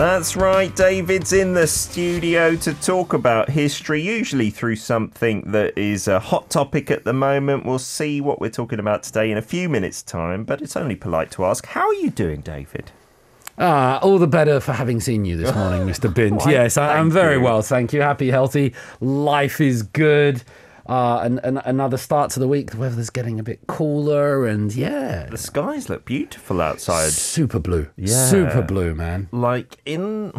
That's right, David's in the studio to talk about history, usually through something that is a hot topic at the moment. We'll see what we're talking about today in a few minutes' time, but it's only polite to ask, how are you doing, David? Ah, all the better for having seen you this morning, Mr. Bint. Yes, I, I'm very you. well, thank you. Happy, healthy. Life is good. Uh, and, and another start to the week. The weather's getting a bit cooler, and yeah, The skies look beautiful outside. super blue. Yeah. Super blue, man. Like in,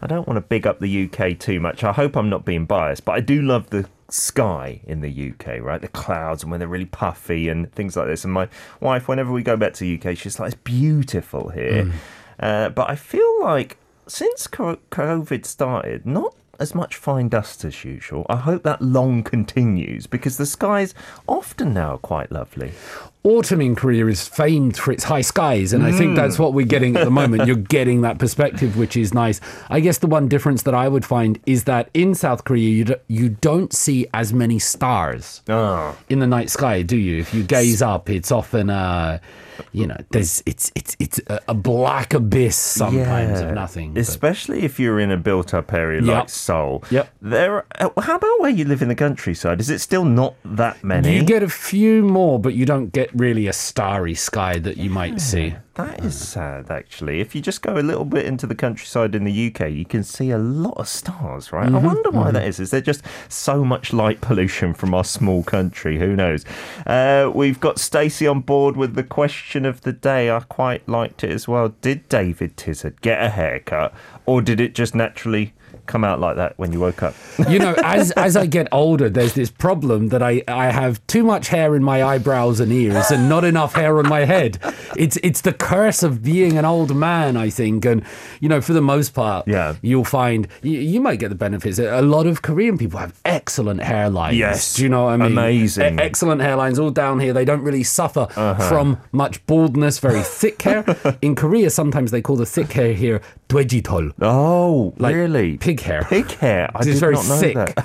I don't want to big up the UK too much. I hope I'm not being biased, but I do love the sky in the UK, right? The clouds and when they're really puffy and things like this. And my wife, whenever we go back to the UK, she's like, "It's beautiful here." Uh, but I feel like since COVID started, not as much fine dust as usual. I hope that long continues because the skies often now are quite lovely. Autumn in Korea is famed for its high skies, and I think that's what we're getting at the moment. You're getting that perspective, which is nice. I guess the one difference that I would find is that in South Korea, you, do, you don't see as many stars Oh, in the night sky, do you? If you gaze up, it's often uh, you know, there's it's it's it's a, black abyss sometimes of nothing. but- Especially if you're in a built-up area Yep. like Seoul. Yep. There. uh, How about where you live in the countryside? Is it still not that many? You get a few more, but you don't get really a starry sky that you might see. That is sad, actually. If you just go a little bit into the countryside in the UK, you can see a lot of stars, right? I Mm-hmm, wonder why that is. Is there just so much light pollution from our small country? Who knows? Uh, we've got Stacey on board with the question of the day. I quite liked it as well. Did David Tizard get a haircut, or did it just naturally come out like that when you woke up? You know, as as I get older, there's this problem that I, I have too much hair in my eyebrows and ears and not enough hair on my head. It's it's the curse of being an old man, I think. And you know, for the most part, Yeah. you'll find you, you might get the benefits. A lot of Korean people have excellent hairlines. Yes. do you know what I mean? Amazing. Uh-huh. E- excellent hairlines all down here. They don't really suffer from much baldness. Very thick hair. in Korea, sometimes they call the thick hair here dwejitol. Oh, Like really? pig hair. Pig hair. I It's did very not know thick. that.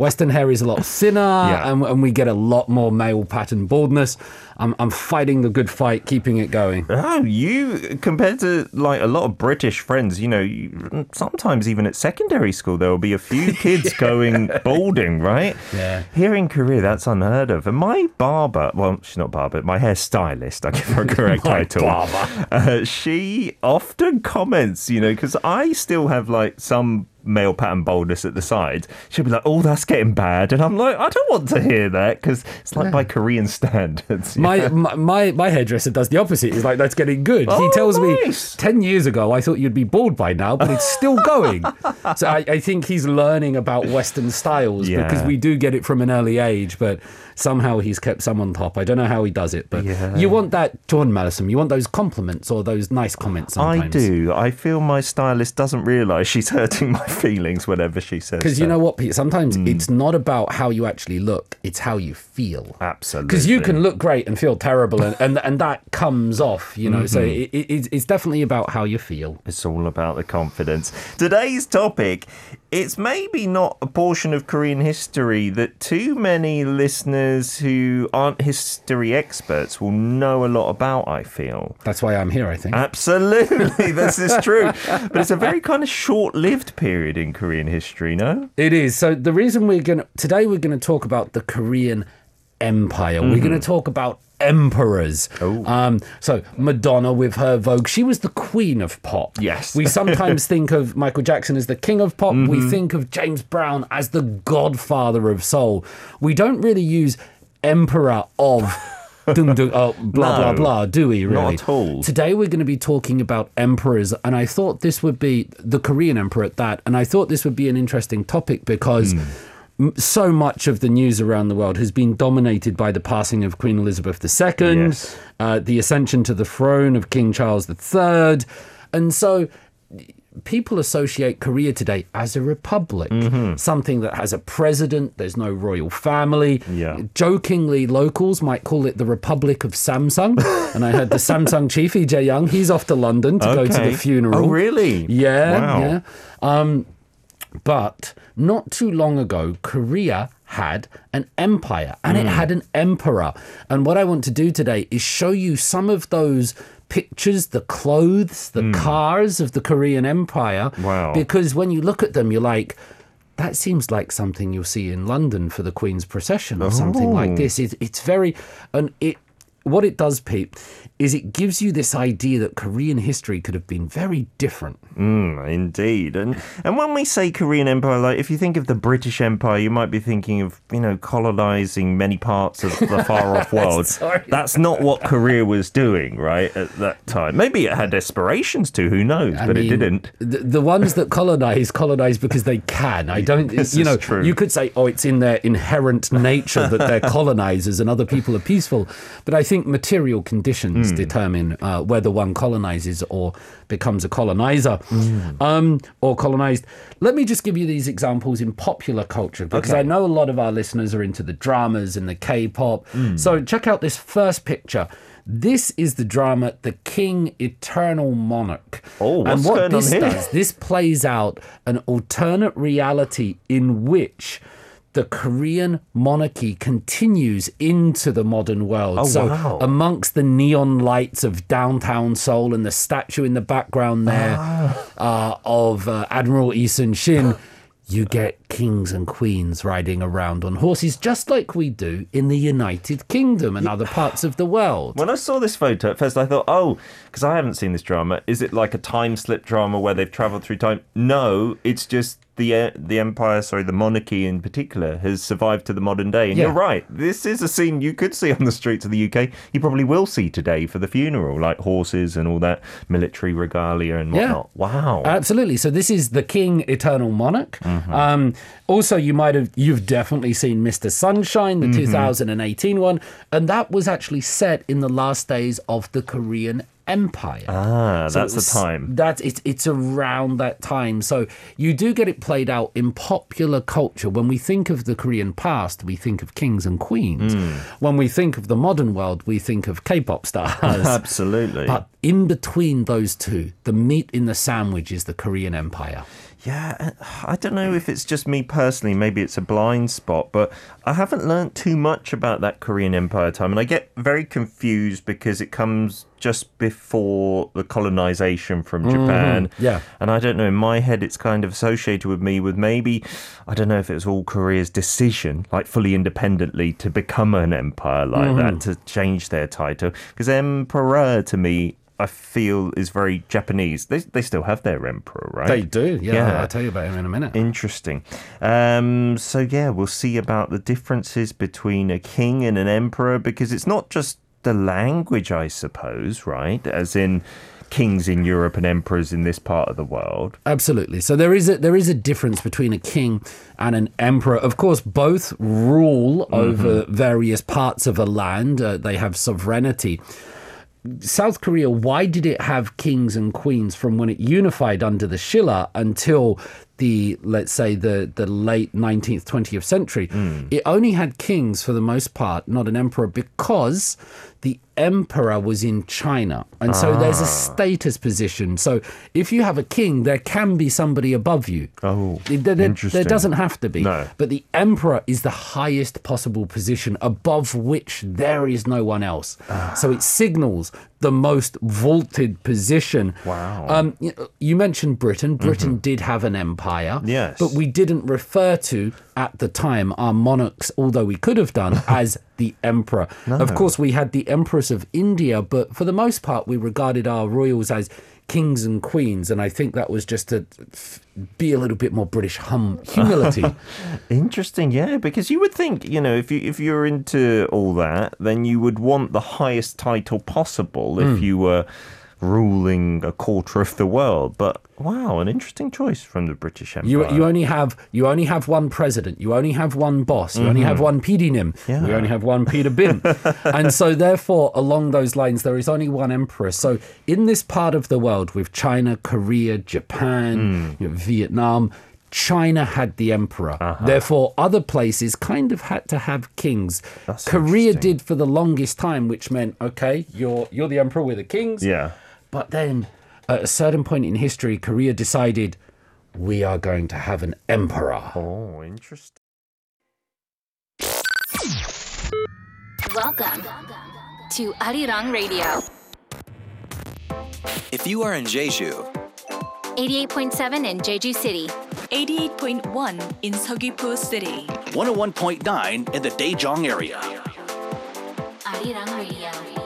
Western hair is a lot thinner, Yeah. and, and we get a lot more male pattern baldness. I'm, I'm fighting the good fight, keeping it going. Oh, you compared to like a lot of British friends, you know, you, sometimes even at secondary school there will be a few kids going balding, right? Yeah. Here in Korea, that's unheard of. And my barber, well, she's not barber, my hairstylist, I give her a correct My title. barber. Uh, she often comments, you know, because I still have like some male pattern baldness at the side. She'll be like, "Oh, that's getting bad," and I'm like, "I don't want to hear that because it's like by Korean standards." My, my my my hairdresser does the opposite. He's like, "That's getting good." he Oh, tells nice. me ten years ago, I thought you'd be bald by now, but it's still going. so I, I think he's learning about Western styles because we do get it from an early age, but somehow he's kept some on top. I don't know how he does it, but Yeah. you want that, John Madison. You want those compliments or those nice comments. Sometimes. I do. I feel my stylist doesn't realise she's hurting my feelings whenever she says. Because you know what, Pete? Sometimes Hmm. it's not about how you actually look; it's how you feel. absolutely. Because you can look great and feel terrible, and, and, and that comes off, you know. So Mm-hmm. it, it, it's- it's definitely about how you feel. It's all about the confidence. Today's topic. It's maybe not a portion of Korean history that too many listeners who aren't history experts will know a lot about, I feel. That's why I'm here. I think. Absolutely, this is true. But it's a very kind of short lived period in Korean history, no? It is. So the reason we're going to today we're going to talk about the Korean Empire. We're going to talk about emperors. Oh. Um, so Madonna with her Vogue, she was the queen of pop. Yes. We sometimes think of Michael Jackson as the king of pop. We think of James Brown as the godfather of soul. We don't really use emperor of dung, dung, oh, blah blah No, blah, do we really? not at all. Today we're going to be talking about emperors, and I thought this would be the Korean emperor at that, and I thought this would be an interesting topic because. Hmm. So much of the news around the world has been dominated by the passing of Queen Elizabeth II, Yes. uh, the ascension to the throne of King Charles III, and so people associate Korea today as a republic, something that has a president, there's no royal family. Yeah. Jokingly, locals might call it the Republic of Samsung. and I heard the Samsung chief, Lee Jae-yong, he's off to London to go to the funeral. Oh, really? Yeah, Wow. yeah. Um, but not too long ago, Korea had an empire and Hmm. it had an emperor. And what I want to do today is show you some of those pictures, the clothes, the cars of the Korean Empire. Hmm. Wow. Because when you look at them, you're like, that seems like something you'll see in London for the Queen's procession or something like Oh. this. It, it's very, and it, what it does, Pete, is it gives you this idea that Korean history could have been very different. Mm, indeed. And and when we say Korean Empire, like if you think of the British Empire, you might be thinking of, you know, colonizing many parts of the far off world. Sorry. That's not what Korea was doing, right, at that time. Maybe it had aspirations to, who knows, I but it didn't. The, the ones that colonize colonize because they can. I don't. This you is know, true. you could say, oh, it's in their inherent nature that they're colonizers and other people are peaceful. But I think material Hmm. Conditions determine uh, whether one colonizes or becomes a colonizer Hmm. um, or colonized. Let me just give you these examples in popular culture because Okay. I know a lot of our listeners are into the dramas and the K-pop. Hmm. So check out this first picture. This is the drama The King Eternal Monarch. Oh, and what this here? does, this plays out an alternate reality in which the Korean monarchy continues into the modern world. Oh, so wow. amongst the neon lights of downtown Seoul and the statue in the background there Ah. uh, of uh, Admiral Lee Sun Shin, you get kings and queens riding around on horses, just like we do in the United Kingdom and other parts of the world. When I saw this photo at first, I thought, oh, because I haven't seen this drama. Is it like a time slip drama where they've traveled through time? No, it's just the uh, the empire, sorry, the monarchy in particular, has survived to the modern day. And Yeah. you're right. This is a scene you could see on the streets of the UK. You probably will see today for the funeral, like horses and all that military regalia and Yeah. whatnot. Wow. Absolutely. So this is the King Eternal Monarch. Um, also, you might have you've definitely seen Mr. Sunshine, the 2018 one, and that was actually set in the last days of the Korean Empire. ah, So that's the time. That it's it's around that time. So you do get it played out in popular culture. When we think of the Korean past, we think of kings and queens. Hmm. When we think of the modern world, we think of K-pop stars. Absolutely. But in between those two, the meat in the sandwich is the Korean Empire. Yeah, I don't know if it's just me personally, maybe it's a blind spot, but I haven't learnt too much about that Korean Empire time. And I get very confused because it comes just before the colonization from mm-hmm. Japan. yeah. And I don't know, in my head, it's kind of associated with me with maybe, I don't know if it was all Korea's decision, like fully independently, to become an empire like that, mm-hmm. to change their title. Because emperor to me, I feel is very Japanese. They, they still have their emperor, right? They do, yeah. Yeah. I'll tell you about him in a minute. Interesting. Um, so yeah, we'll see about the differences between a king and an emperor because it's not just the language, I suppose, right? As in kings in Europe and emperors in this part of the world. Absolutely. So there is a there is a difference between a king and an emperor. Of course, both rule over various parts of a land. Uh, they have sovereignty. South Korea, why did it have kings and queens from when it unified under the Shilla until the, let's say, the, the late 19th, 20th century? Hmm. It only had kings for the most part, not an emperor, because the emperor was in China. And so there's a ah. status position. So if you have a king, there can be somebody above you. Oh, There- there- there doesn't have to be. No. But the emperor is the highest possible position above which there is no one else. Ah. So it signals the most vaulted position. Wow. Um, you, you mentioned Britain. Britain did have an empire. Yes. But we didn't refer to, at the time, our monarchs, although we could have done, as the emperor. Of course, we had the Empress of India, but for the most part, we regarded our royals as kings and queens. And I think that was just to be a little bit more British hum humility. Interesting, yeah, because you would think, you know, if you if you're into all that, then you would want the highest title possible if hmm. you were ruling a quarter of the world. But wow, an interesting choice from the British Empire. You, you only have you only have one president. You only have one boss. You only have mm-hmm. one PDNIM. Yeah. You only have one Peter Bint. and so therefore, along those lines, there is only one emperor. So in this part of the world, with China, Korea, Japan, mm. you know, Vietnam. China had the emperor. Uh-huh. Therefore, other places kind of had to have kings. That's Korea did for the longest time, which meant okay, you're you're the emperor, we're the kings. yeah. But then, at a certain point in history, Korea decided we are going to have an emperor. Oh, interesting. Welcome to Arirang Radio, If you are in Jeju, 88.7 in Jeju City, 88.1 in Seogwipo City. 101.9 in the Daejeong area. Arirang Radio.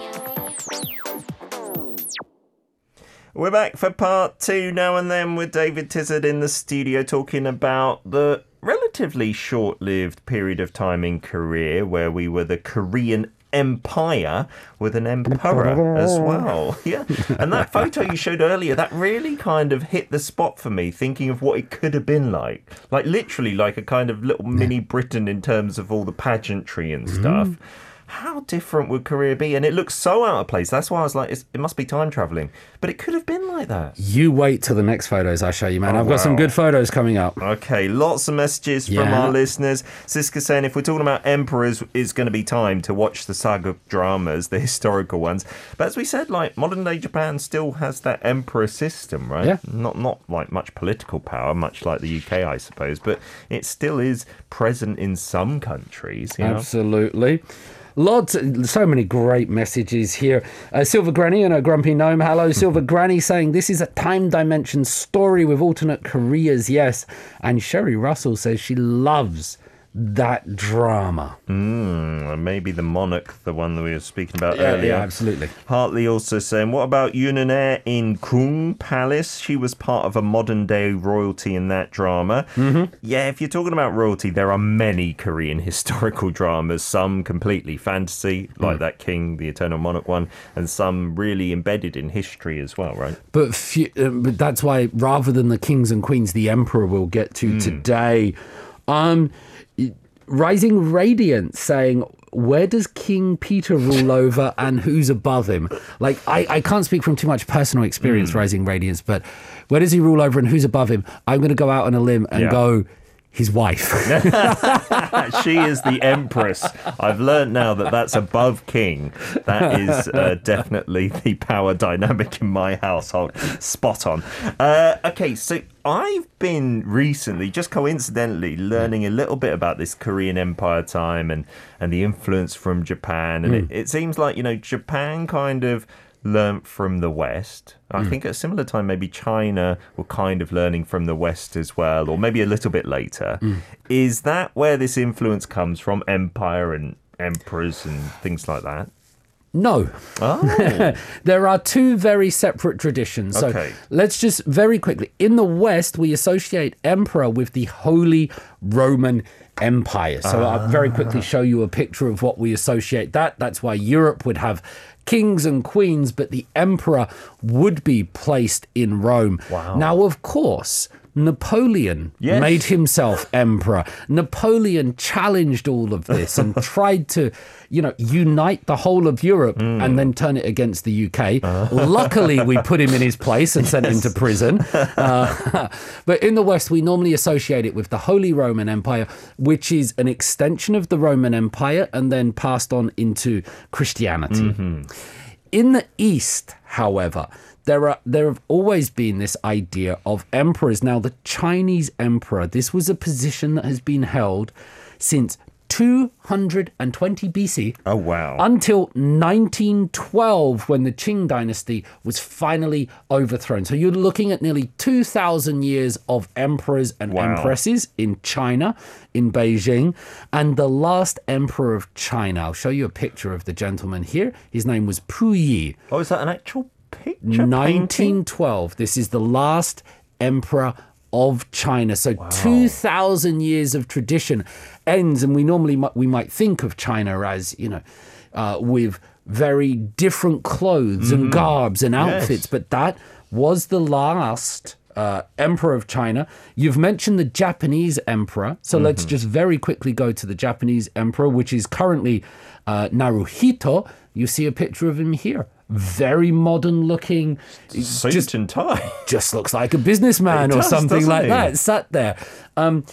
We're back for part two now and then with David Tizard in the studio talking about the relatively short lived period of time in Korea where we were the Korean Empire with an emperor as well. Yeah. And that photo you showed earlier, that really kind of hit the spot for me, thinking of what it could have been like. Like literally like a kind of little mini Britain in terms of all the pageantry and mm-hmm. stuff. How different would Korea be? And it looks so out of place. That's why I was like, it's, it must be time traveling. But it could have been like that. You wait till the next photos I show you, man. Oh, I've got some good photos coming up. Okay, lots of messages from our listeners. Siska saying if we're talking about emperors, it's going to be time to watch the sageuk dramas, the historical ones. But as we said, like modern day Japan still has that emperor system, right? Yeah. Not not like much political power, much like the UK, I suppose, but it still is present in some countries. You know? Absolutely. Lots, so many great messages here. Uh, Silver Granny and a grumpy gnome. Hello, Silver Granny saying this is a time dimension story with alternate careers. Yes, and Sherry Russell says she loves that drama. Mm, maybe the monarch, the one that we were speaking about Yeah, earlier. yeah, absolutely. Hartley also saying, what about Yunaner in Kung Palace? She was part of a modern day royalty in that drama. Mm-hmm. Yeah, if you're talking about royalty, there are many Korean historical dramas, some completely fantasy, like that King, the Eternal Monarch one, and some really embedded in history as well, right? But, few, uh, but that's why rather than the kings and queens, the emperor we'll get to today. Um, Rising Radiant saying, where does King Peter rule over and who's above him? Like, I, I can't speak from too much personal experience, hmm. Rising Radiance, but where does he rule over and who's above him? I'm going to go out on a limb and Yeah. go, his wife. she is the empress. I've learned now that that's above king. That is uh, definitely the power dynamic in my household. Spot on. Uh, okay, so I've been recently, just coincidentally, learning a little bit about this Korean Empire time and, and the influence from Japan. And it, it seems like, you know, Japan kind of learnt from the West. I hmm. think at a similar time, maybe China were kind of learning from the West as well, or maybe a little bit later. Hmm. Is that where this influence comes from? Empire and emperors and things like that? No. Oh, There are two very separate traditions. So Okay. let's just very quickly. In the West, we associate emperor with the Holy Roman Empire. So I'll ah. very quickly show you a picture of what we associate that. That's why Europe would have kings and queens, but the emperor would be placed in Rome. Wow. Now, of course, Napoleon Yes. made himself emperor. Napoleon challenged all of this and tried to, you know, unite the whole of Europe hmm. and then turn it against the UK. Uh-huh. Luckily, we put him in his place and sent him to prison. Uh, but in the West, we normally associate it with the Holy Roman Empire, which is an extension of the Roman Empire and then passed on into Christianity. Mm-hmm. In the East, however, there are there have always been this idea of emperors. Now, the Chinese emperor, this was a position that has been held since 220 BC oh wow. until 1912 when the Qing dynasty was finally overthrown. So you're looking at nearly 2,000 years of emperors and Wow. empresses in China, in Beijing, and the last emperor of China. I'll show you a picture of the gentleman here. His name was Puyi. oh, is that an actual picture? painting? 1912. This is the last emperor of China. So 2,000 years of tradition ends, and we normally we might think of China as you know, uh, with very different clothes and garbs and outfits, Yes. but that was the last uh, emperor of China. You've mentioned the Japanese emperor, so let's just very quickly go to the Japanese emperor, which is currently uh, Naruhito. You see a picture of him here. Very modern looking. Suit just and tie. just looks like a businessman or does, something like he? that sat there. Um,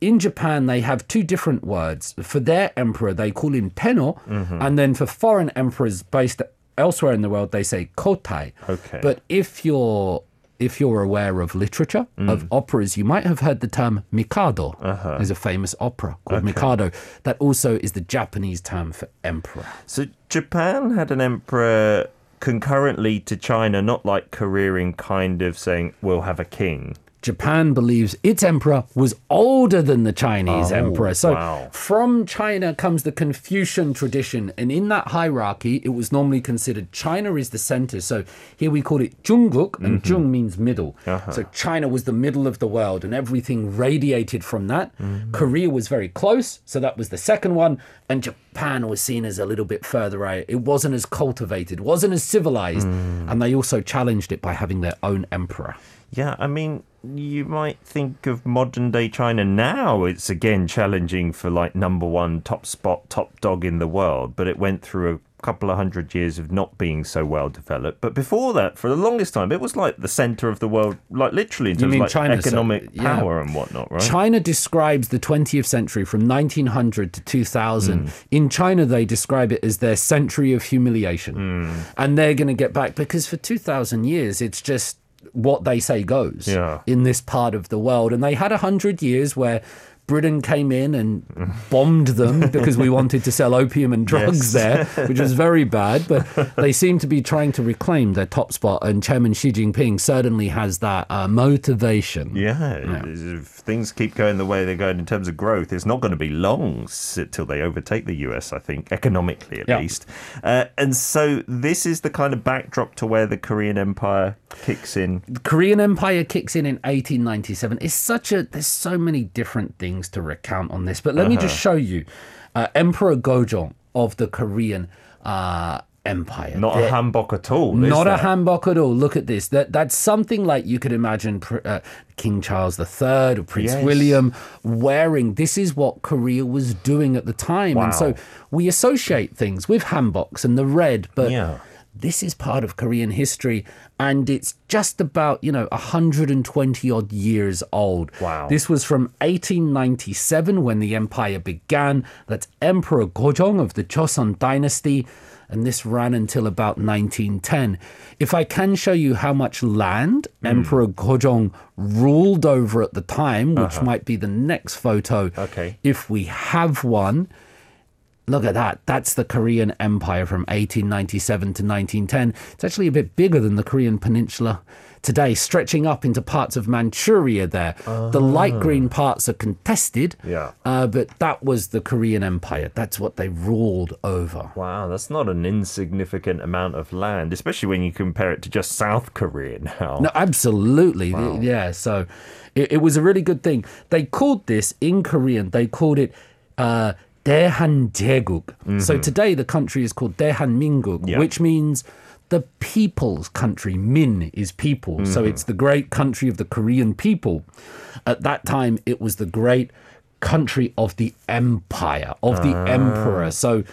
in Japan, they have two different words. For their emperor, they call him Tenno, Mm-hmm. and then for foreign emperors based elsewhere in the world, they say Kotai. Okay. But if you're if you're aware of literature, Mm. of operas, you might have heard the term Mikado. Uh-huh. There's a famous opera called Mikado. That also is the Japanese term for emperor. So Japan had an emperor concurrently to China, not like careering, kind of saying we'll have a king. Japan believes its emperor was older than the Chinese Oh, emperor. So wow. from China comes the Confucian tradition. And in that hierarchy, it was normally considered China is the center. So here we call it Jungguk, and Mm-hmm. Jung means middle. Uh-huh. So China was the middle of the world, and everything radiated from that. Mm-hmm. Korea was very close. So that was the second one. And Japan was seen as a little bit further out. It wasn't as cultivated, wasn't as civilized. Mm. And they also challenged it by having their own emperor. Yeah, I mean, you might think of modern day China now. It's again challenging for like number one top spot, top dog in the world, but it went through a couple of hundred years of not being so well developed. But before that, for the longest time, it was like the center of the world, like literally in terms of like China, so- economic yeah. power and whatnot, right? China describes the 20th century from 1900 to 2000. Hmm. In China, they describe it as their century of humiliation. Hmm. And they're going to get back because for 2,000 years, it's just what they say goes Yeah. in this part of the world. And they had a 100 years where Britain came in and bombed them because we wanted to sell opium and drugs there, which was very bad. But they seem to be trying to reclaim their top spot. And Chairman Xi Jinping certainly has that uh, motivation. Yeah, if things keep going the way they're going in terms of growth, it's not going to be long till they overtake the US, I think, economically at Yeah. least. Uh, and so this is the kind of backdrop to where the Korean Empire kicks in. the Korean Empire kicks in in 1897. It's such a there's so many different things to recount on this, but let me just Uh-huh. show you uh, Emperor Gojong of the Korean uh, Empire. Not There- a hanbok at all. not a hanbok at all. Look at this. That that's something like you could imagine uh, King Charles III or Prince Yes. William wearing. This is what Korea was doing at the time, and so we associate things with hanboks and the red, but Yeah. This is part of Korean history, and it's just about you know 120 odd years old. Wow. This was from 1897 when the empire began. That's Emperor Gojong of the Joseon dynasty, and this ran until about 1910. If I can show you how much land hmm. Emperor Gojong ruled over at the time, which uh-huh. might be the next photo, Okay. if we have one. Look at that. That's the Korean Empire from 1897 to 1910. It's actually a bit bigger than the Korean Peninsula today, stretching up into parts of Manchuria there. The light green parts are contested, Yeah. uh, but that was the Korean Empire. That's what they ruled over. Wow, that's not an insignificant amount of land, especially when you compare it to just South Korea now. No, absolutely. Yeah. So it, it was a really good thing. They called this in Korean, they called it uh, Daehanjaeguk. So mm-hmm. today the country is called Daehanminguk, Yeah. which means the people's country. Min is people. So mm-hmm. it's the great country of the Korean people. At that time, it was the great country of the empire, of the ah. emperor. So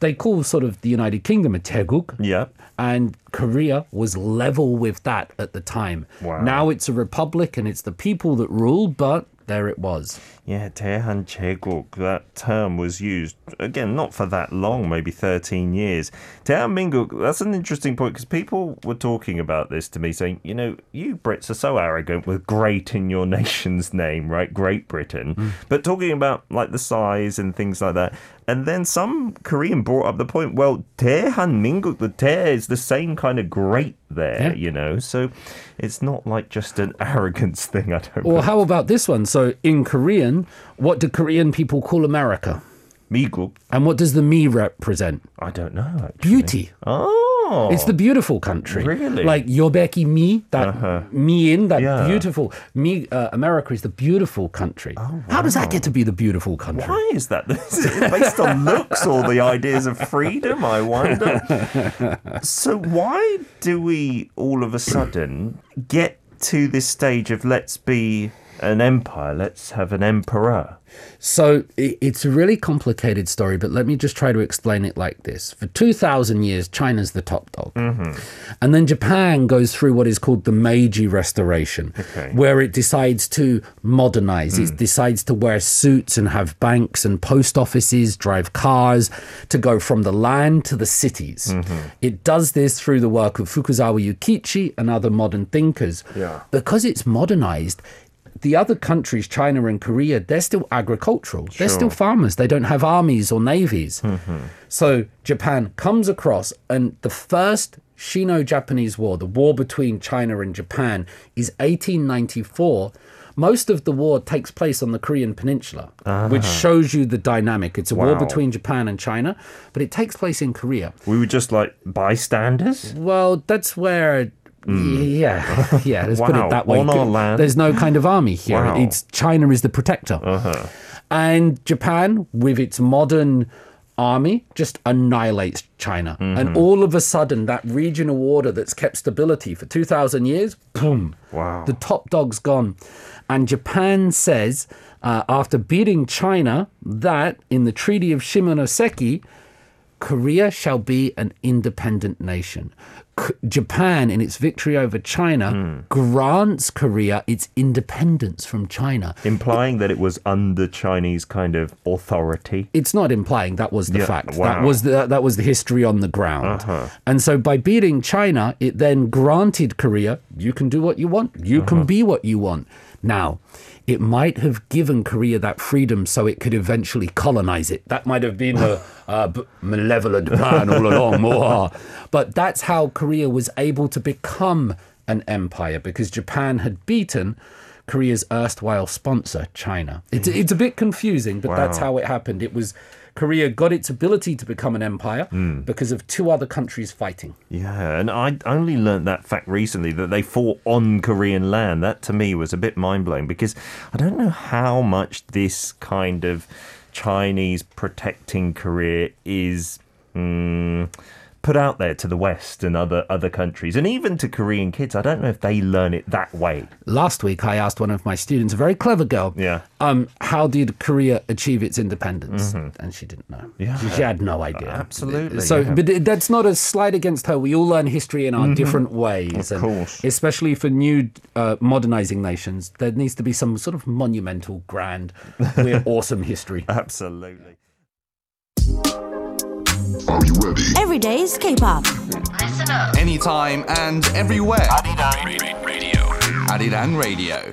they call sort of the United Kingdom a Taeguk Yeah. and Korea was level with that at the time. Wow. Now it's a republic and it's the people that rule, but there it was. Yeah, Tehan Cheguk. That term was used, again, not for that long, maybe 13 years. Tehan Minguk, that's an interesting point because people were talking about this to me, saying, you know, you Brits are so arrogant with great in your nation's name, right? Great Britain. Mm. But talking about like the size and things like that. And then some Korean brought up the point, well, 대한민국, the Dae is the same kind of great there, yeah. you know? So it's not like just an arrogance thing, I don't know. Well, how about this one? So in Korean, what do Korean people call America? 미국, And what does the me represent? I don't know. Actually. Beauty. Oh. Oh. It's the beautiful country. Really? Like Yobeki Mi, that me in, that Yeah. beautiful Mi. Uh, America is the beautiful country. How does that get to be the beautiful country? Why is that? Is based on looks or the ideas of freedom? I wonder. so, why do we all of a sudden get to this stage of let's be an empire, let's have an emperor? So it's a really complicated story, but let me just try to explain it like this. For 2,000 years, China's the top dog. Mm-hmm. And then Japan goes through what is called the Meiji Restoration, where it decides to modernize. It mm. decides to wear suits and have banks and post offices, drive cars, to go from the land to the cities. Mm-hmm. It does this through the work of Fukuzawa Yukichi and other modern thinkers. Yeah. Because it's modernized, the other countries, China and Korea, they're still agricultural. They're still farmers. They don't have armies or navies. Mm-hmm. So Japan comes across, and the first Sino Japanese War, the war between China and Japan, is 1894. Most of the war takes place on the Korean Peninsula, which uh-huh. shows you the dynamic. It's a war between Japan and China, but it takes place in Korea. We were just like bystanders? Well, that's where. Yeah, yeah. Let's put Hmm. It that way. on our land. There's no kind of army here. Wow. Uh-huh. It's China is the protector, and Japan, with its modern army, just annihilates China. Mm-hmm. And all of a sudden, that regional order that's kept stability for two thousand years, boom! Wow. The top dog's gone, and Japan says uh, after beating China that in the Treaty of Shimonoseki. Korea shall be an independent nation. Japan, in its victory over China, Hmm. grants Korea its independence from China. Implying that it was under Chinese kind of authority. It's not implying that was the Yeah, fact. That wow. Uh-huh. was the that was the history on the ground. And so by beating China, it then granted Korea, you can do what you want. You Uh-huh. can be what you want. Now, it might have given Korea that freedom so it could eventually colonize it. That might have been a uh, malevolent plan all along. But that's how Korea was able to become an empire because Japan had beaten Korea's erstwhile sponsor, China. It's, it's a bit confusing, but that's how it happened. It was Korea got its ability to become an empire Hmm. because of two other countries fighting. Yeah, and I only learnt that fact recently that they fought on Korean land. That to me was a bit mind blowing because I don't know how much this kind of Chinese protecting Korea is. Mm, Put out there to the West and other other countries, and even to Korean kids. I don't know if they learn it that way. Last week, I asked one of my students, a very clever girl, Yeah. um, how did Korea achieve its independence? And she didn't know. Yeah. She, she had no idea. Absolutely, So, yeah. but that's not a slight against her. We all learn history in our different ways. Of and course. Especially for new uh, modernizing nations, there needs to be some sort of monumental, grand, we're awesome history. Absolutely. Are you ready? Every day is K-pop. Anytime and everywhere. Arirang Radio.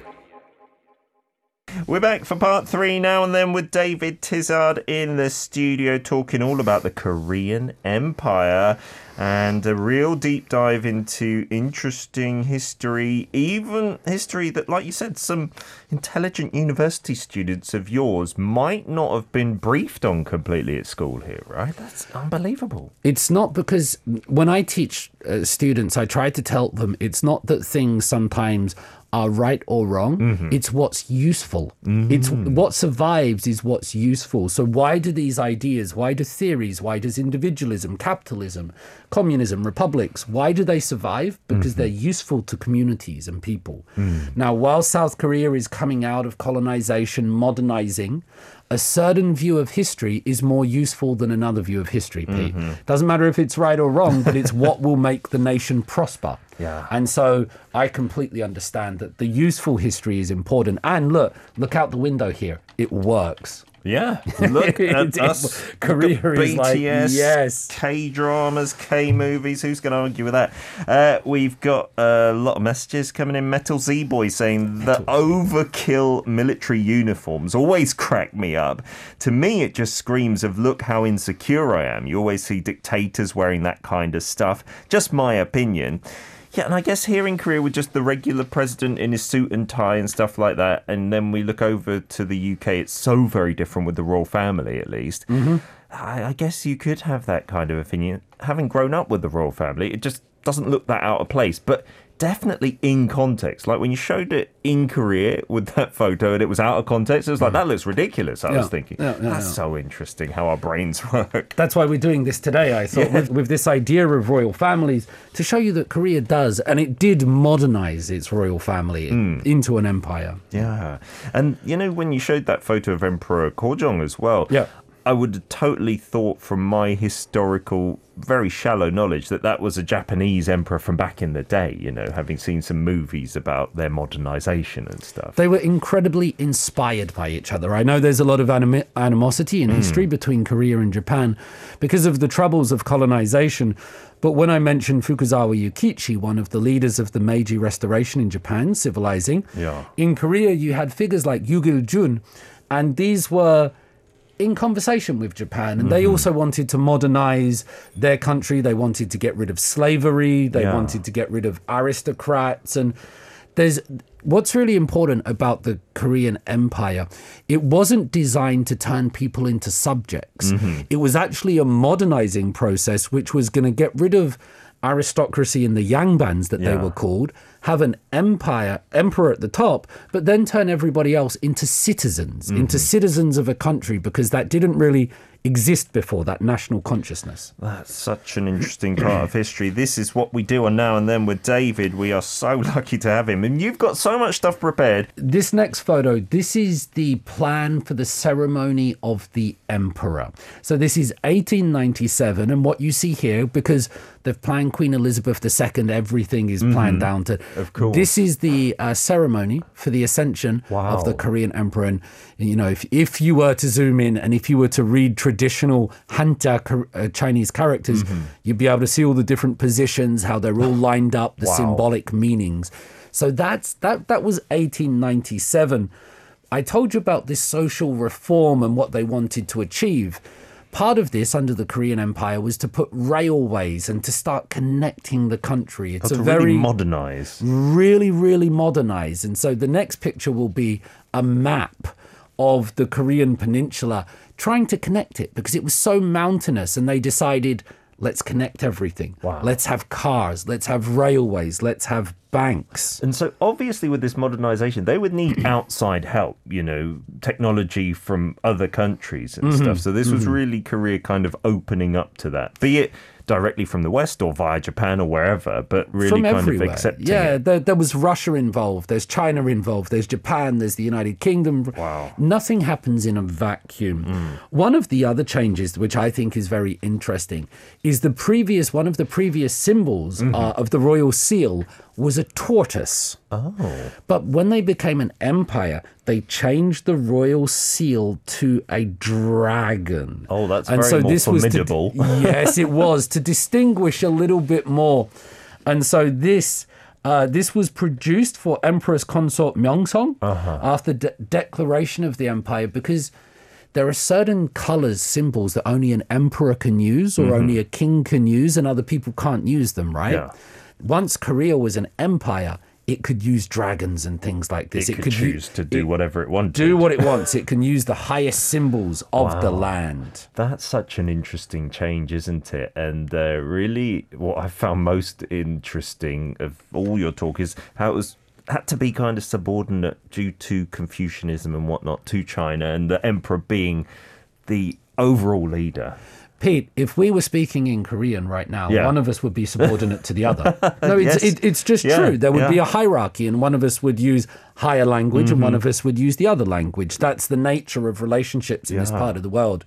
We're back for part three now and then with David Tizard in the studio talking all about the Korean Empire and a real deep dive into interesting history, even history that, like you said, some intelligent university students of yours might not have been briefed on completely at school here, right? That's unbelievable. It's not because when I teach uh, students, I try to tell them it's not that things sometimes are right or wrong. Mm-hmm. It's what's useful. Mm-hmm. It's what survives is what's useful. So why do these ideas, why do theories, why does individualism, capitalism, communism, republics, why do they survive? Because mm-hmm. they're useful to communities and people. Mm. Now, while South Korea is coming out of colonization, modernizing, a certain view of history is more useful than another view of history, Pete. Mm-hmm. Doesn't matter if it's right or wrong, but it's what will make the nation prosper. Yeah. And so I completely understand that the useful history is important. And look, look out the window here. It works. Yeah, look at us. Korea is like, BTS, yes. K dramas, K movies. Who's going to argue with that? Uh, we've got a lot of messages coming in. Metal Z Boy saying the overkill military uniforms always crack me up. To me, it just screams of look how insecure I am. You always see dictators wearing that kind of stuff. Just my opinion. Yeah, and I guess here in Korea with just the regular president in his suit and tie and stuff like that, and then we look over to the UK, it's so very different with the royal family, at least. Mm-hmm. I, I guess you could have that kind of opinion. Having grown up with the royal family, it just doesn't look that out of place. But definitely in context. Like when you showed it in Korea with that photo and it was out of context, it was like, mm. that looks ridiculous. I Yeah. was thinking, Yeah, yeah, that's so interesting how our brains work. That's why we're doing this today, I thought, with, with this idea of royal families to show you that Korea does, and it did modernize its royal family mm. into an empire. Yeah. And you know, when you showed that photo of Emperor Kojong as well, Yeah. I would have totally thought from my historical, very shallow knowledge that that was a Japanese emperor from back in the day, you know, having seen some movies about their modernization and stuff. They were incredibly inspired by each other. I know there's a lot of animi- animosity in history hmm. between Korea and Japan because of the troubles of colonization. But when I mentioned Fukuzawa Yukichi, one of the leaders of the Meiji Restoration in Japan, civilizing, Yeah. in Korea you had figures like Yu Gil-jun, and these were in conversation with Japan, and they mm-hmm. also wanted to modernize their country. They wanted to get rid of slavery. They Yeah. wanted to get rid of aristocrats. And there's what's really important about the Korean Empire. It wasn't designed to turn people into subjects. Mm-hmm. It was actually a modernizing process, which was going to get rid of aristocracy and the yangbans that they were called have an empire emperor at the top but then turn everybody else into citizens mm-hmm. into citizens of a country because that didn't really exist before that national consciousness That's such an interesting part of history. This is what we do on Now and Then with David. We are so lucky to have him. And you've got so much stuff prepared. this next photo this is the plan for the ceremony of the emperor so this is 1897 and what you see here because they've planned queen elizabeth ii everything is planned mm-hmm. down to of course. this is the uh, ceremony for the ascension of the korean emperor. And you know if, if you were to zoom in and if you were to read traditional hanja Kor- uh, chinese characters you'd be able to see all the different positions how they're all lined up the Wow. symbolic meanings. So that's that that was 1897 i told you about this social reform and what they wanted to achieve part of this under the korean empire was to put railways and to start connecting the country it's to a very really modernize. really, really modernize. And so the next picture will be a map of the Korean peninsula trying to connect it because it was so mountainous and they decided let's connect everything. Wow. Let's have cars, let's have railways, let's have banks. And so, obviously, with this modernization, they would need outside help, you know, technology from other countries and Mm-hmm. stuff. So, this was really Korea kind of opening up to that, be it directly from the West or via Japan or wherever, but really From kind everywhere. of accepting yeah, there, there was Russia involved, there's China involved, there's Japan, there's the United Kingdom. Wow. Mm. Nothing happens in a vacuum. One of the other changes, which I think is very interesting, is the previous one of the previous symbols Mm-hmm. uh, of the royal seal was a tortoise. Oh. But when they became an empire, they changed the royal seal to a dragon. Oh, that's very more formidable. Was to, yes, it was to distinguish a little bit more. And so this uh, this was produced for Empress Consort Myeongseong Uh-huh. after de- declaration of the empire because there are certain colors, symbols that only an emperor can use or only a king can use, and other people can't use them, right? Mm-hmm. Yeah. Once Korea was an empire, it could use dragons and things like this. It, could u- choose to do it- whatever it wants. do what it wants. It can use the highest symbols of the land. That's such an interesting change, isn't it? And uh, really, what I found most interesting of all your talk is how it was had to be kind of subordinate due to Confucianism and whatnot to China, and the emperor being the overall leader. Pete, if we were speaking in Korean right now, Yeah. one of us would be subordinate to the other. No, it's, Yes. it, it's just Yeah, true. There would be a hierarchy, and one of us would use higher language, and one mm-hmm. of us would use the other language. That's the nature of relationships in this part of the world.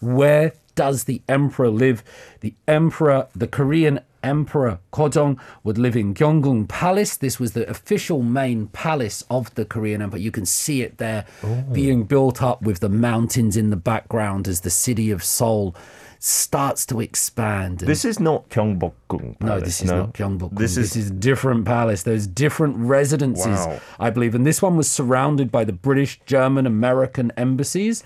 Where does the emperor live? The emperor, the Korean emperor Kojong, would live in Gyeongungung Palace. This was the official main palace of the Korean empire. You can see it there oh. being built up with the mountains in the background as the city of Seoul starts to expand. and- This is not Gyeongbokgung. no, this is not Gyeongbokgung. This This is is different palace. There's different residences, Wow. I believe, and this one was surrounded by the British, German, American embassies,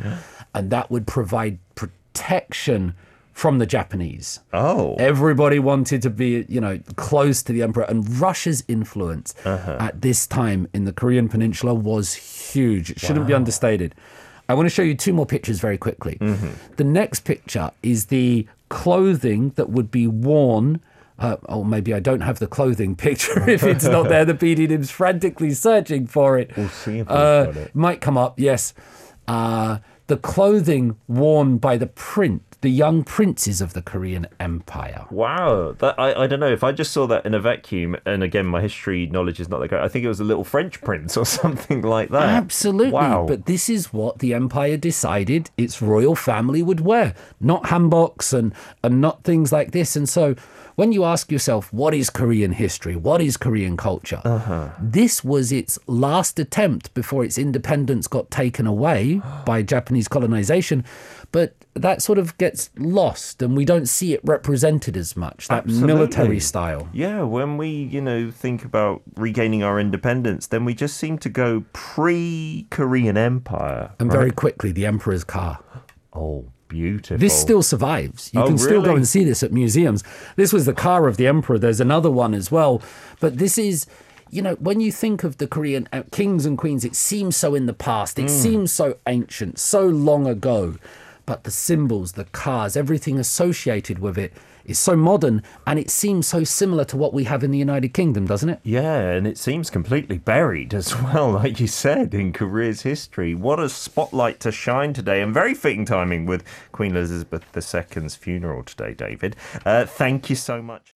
and that would provide protection from the Japanese. oh, Everybody wanted to be, you know, close to the emperor, and Russia's influence Uh-huh. at this time in the Korean Peninsula was huge. It shouldn't be understated. I want to show you two more pictures very quickly. The next picture is the clothing that would be worn. Uh, oh, maybe I don't have the clothing picture if it's not there. The PDNIM's frantically searching for it. We'll see if uh, got it. Might come up, yes. Uh, the clothing worn by the print, the young princes of the Korean Empire. Wow, that, I, I don't know if I just saw that in a vacuum, and again, my history knowledge is not that great. I think it was a little French prince or something like that. Absolutely. Wow. But this is what the empire decided its royal family would wear, not hanboks and, and not things like this. And so when you ask yourself, what is Korean history? What is Korean culture? Uh-huh. This was its last attempt before its independence got taken away by Japanese colonization. But that sort of gets lost and we don't see it represented as much, that military style. Yeah, when we, you know, think about regaining our independence, then we just seem to go pre-Korean Empire. And right? very quickly, the emperor's car. oh, beautiful. This still survives. You Oh, can still go and see this at museums. This was the car of the emperor. There's another one as well. But this is, you know, when you think of the Korean uh, kings and queens, it seems so in the past. It seems so ancient, so long ago. But the symbols, the cars, everything associated with it is so modern and it seems so similar to what we have in the United Kingdom, doesn't it? Yeah, and it seems completely buried as well, like you said, in Korea's history. What a spotlight to shine today, and very fitting timing with Queen Elizabeth II's funeral today, David. Uh, thank you so much.